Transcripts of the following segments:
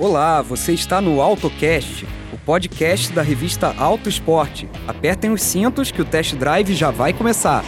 Olá, você está no AutoCast, o podcast da revista Auto Esporte. Apertem os cintos que o test drive já vai começar.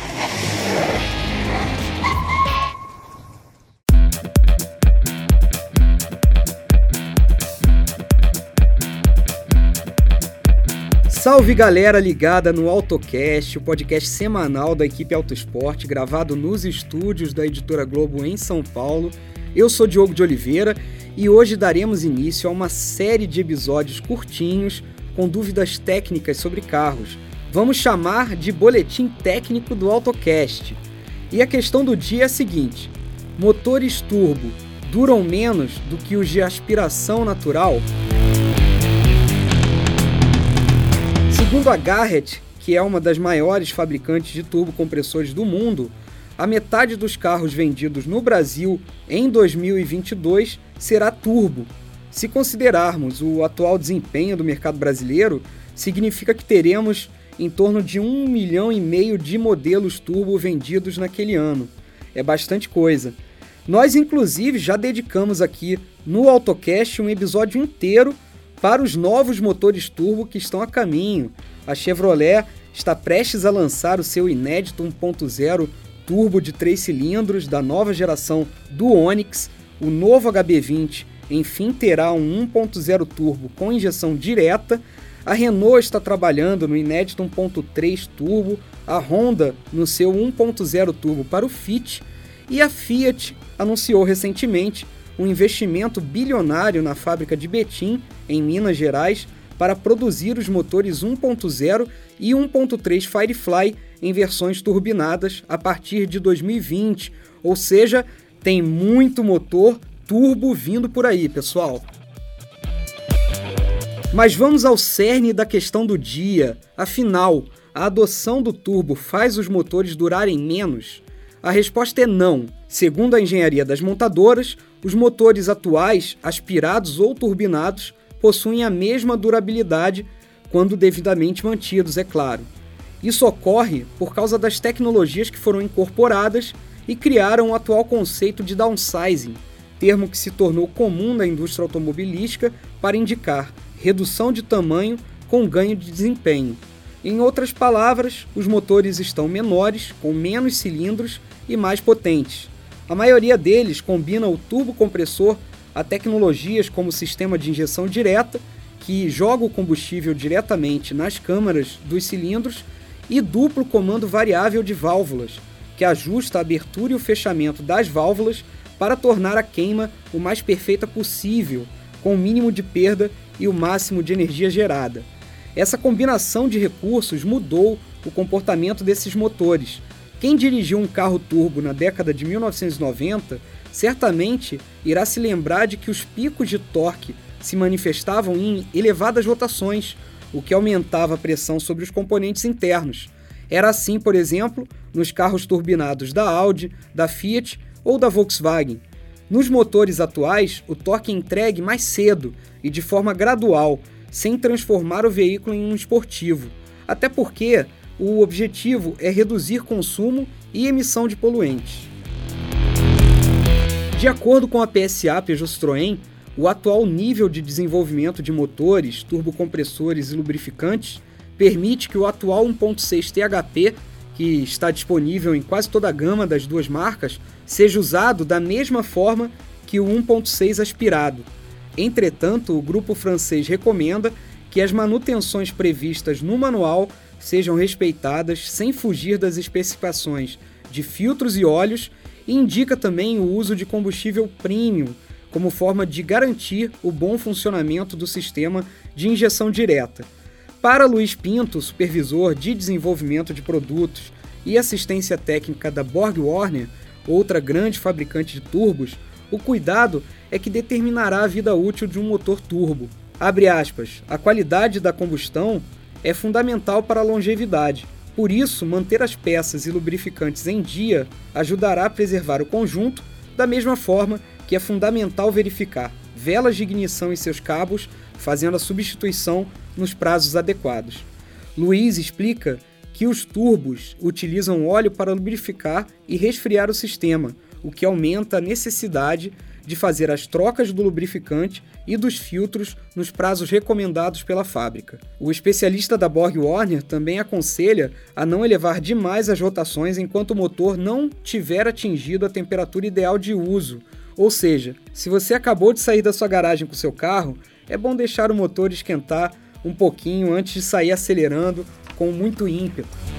Salve galera ligada no AutoCast, o podcast semanal da equipe Auto Esporte, gravado nos estúdios da editora Globo em São Paulo. Eu sou Diogo de Oliveira e hoje daremos início a uma série de episódios curtinhos com dúvidas técnicas sobre carros. Vamos chamar de boletim técnico do AutoCast. E a questão do dia é a seguinte: motores turbo duram menos do que os de aspiração natural? Segundo a Garrett, que é uma das maiores fabricantes de turbocompressores do mundo, a metade dos carros vendidos no Brasil em 2022 será turbo. Se considerarmos o atual desempenho do mercado brasileiro, significa que teremos em torno de um milhão e meio de modelos turbo vendidos naquele ano. É bastante coisa. Nós, inclusive, já dedicamos aqui no AutoCast um episódio inteiro para os novos motores turbo que estão a caminho, a Chevrolet está prestes a lançar o seu inédito 1.0 turbo de 3 cilindros da nova geração do Onix. O novo HB20 enfim terá um 1.0 turbo com injeção direta. A Renault está trabalhando no inédito 1.3 turbo, a Honda no seu 1.0 turbo para o Fit e a Fiat anunciou recentemente um investimento bilionário na fábrica de Betim, em Minas Gerais, para produzir os motores 1.0 e 1.3 Firefly em versões turbinadas a partir de 2020. Ou seja, tem muito motor turbo vindo por aí, pessoal. Mas vamos ao cerne da questão do dia. Afinal, a adoção do turbo faz os motores durarem menos? A resposta é não. Segundo a engenharia das montadoras, os motores atuais, aspirados ou turbinados, possuem a mesma durabilidade quando devidamente mantidos, é claro. Isso ocorre por causa das tecnologias que foram incorporadas e criaram o atual conceito de downsizing, termo que se tornou comum na indústria automobilística para indicar redução de tamanho com ganho de desempenho. Em outras palavras, os motores estão menores, com menos cilindros e mais potentes. A maioria deles combina o turbocompressor a tecnologias como o sistema de injeção direta, que joga o combustível diretamente nas câmaras dos cilindros, e duplo comando variável de válvulas, que ajusta a abertura e o fechamento das válvulas para tornar a queima o mais perfeita possível, com o mínimo de perda e o máximo de energia gerada. Essa combinação de recursos mudou o comportamento desses motores. Quem dirigiu um carro turbo na década de 1990 certamente irá se lembrar de que os picos de torque se manifestavam em elevadas rotações, o que aumentava a pressão sobre os componentes internos. Era assim, por exemplo, nos carros turbinados da Audi, da Fiat ou da Volkswagen. Nos motores atuais, o torque é entregue mais cedo e de forma gradual, sem transformar o veículo em um esportivo. Até porque o objetivo é reduzir consumo e emissão de poluentes. De acordo com a PSA Peugeot Citroën, o atual nível de desenvolvimento de motores, turbocompressores e lubrificantes permite que o atual 1.6 THP, que está disponível em quase toda a gama das duas marcas, seja usado da mesma forma que o 1.6 aspirado. Entretanto, o grupo francês recomenda que as manutenções previstas no manual sejam respeitadas sem fugir das especificações de filtros e óleos indica também o uso de combustível premium como forma de garantir o bom funcionamento do sistema de injeção direta. Para Luiz Pinto, supervisor de desenvolvimento de produtos e assistência técnica da Borg Warner, outra grande fabricante de turbos, o cuidado é que determinará a vida útil de um motor turbo. Aspas, a qualidade da combustão é fundamental para a longevidade, por isso, manter as peças e lubrificantes em dia ajudará a preservar o conjunto, da mesma forma que é fundamental verificar velas de ignição e seus cabos, fazendo a substituição nos prazos adequados. Luiz explica que os turbos utilizam óleo para lubrificar e resfriar o sistema, o que aumenta a necessidade de fazer as trocas do lubrificante e dos filtros nos prazos recomendados pela fábrica. O especialista da Borg Warner também aconselha a não elevar demais as rotações enquanto o motor não tiver atingido a temperatura ideal de uso. Ou seja, se você acabou de sair da sua garagem com seu carro, é bom deixar o motor esquentar um pouquinho antes de sair acelerando com muito ímpeto.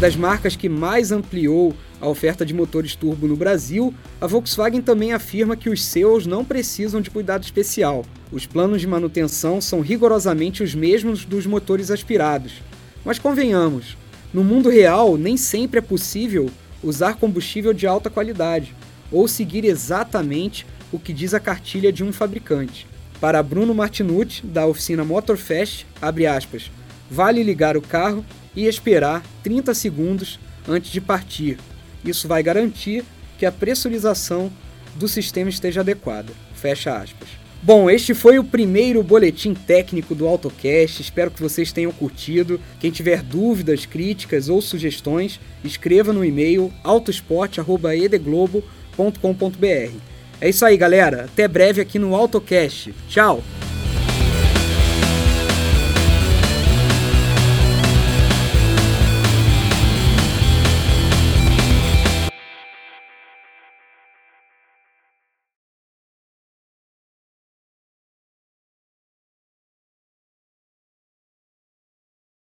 Das marcas que mais ampliou a oferta de motores turbo no Brasil, a Volkswagen também afirma que os seus não precisam de cuidado especial. Os planos de manutenção são rigorosamente os mesmos dos motores aspirados. Mas convenhamos, no mundo real nem sempre é possível usar combustível de alta qualidade ou seguir exatamente o que diz a cartilha de um fabricante. Para Bruno Martinucci, da oficina Motorfest, abre aspas, vale ligar o carro e esperar 30 segundos antes de partir. Isso vai garantir que a pressurização do sistema esteja adequada. Fecha aspas. Bom, este foi o primeiro boletim técnico do AutoCast. Espero que vocês tenham curtido. Quem tiver dúvidas, críticas ou sugestões, escreva no e-mail autosport@edeglobo.com.br. É isso aí, galera. Até breve aqui no AutoCast. Tchau.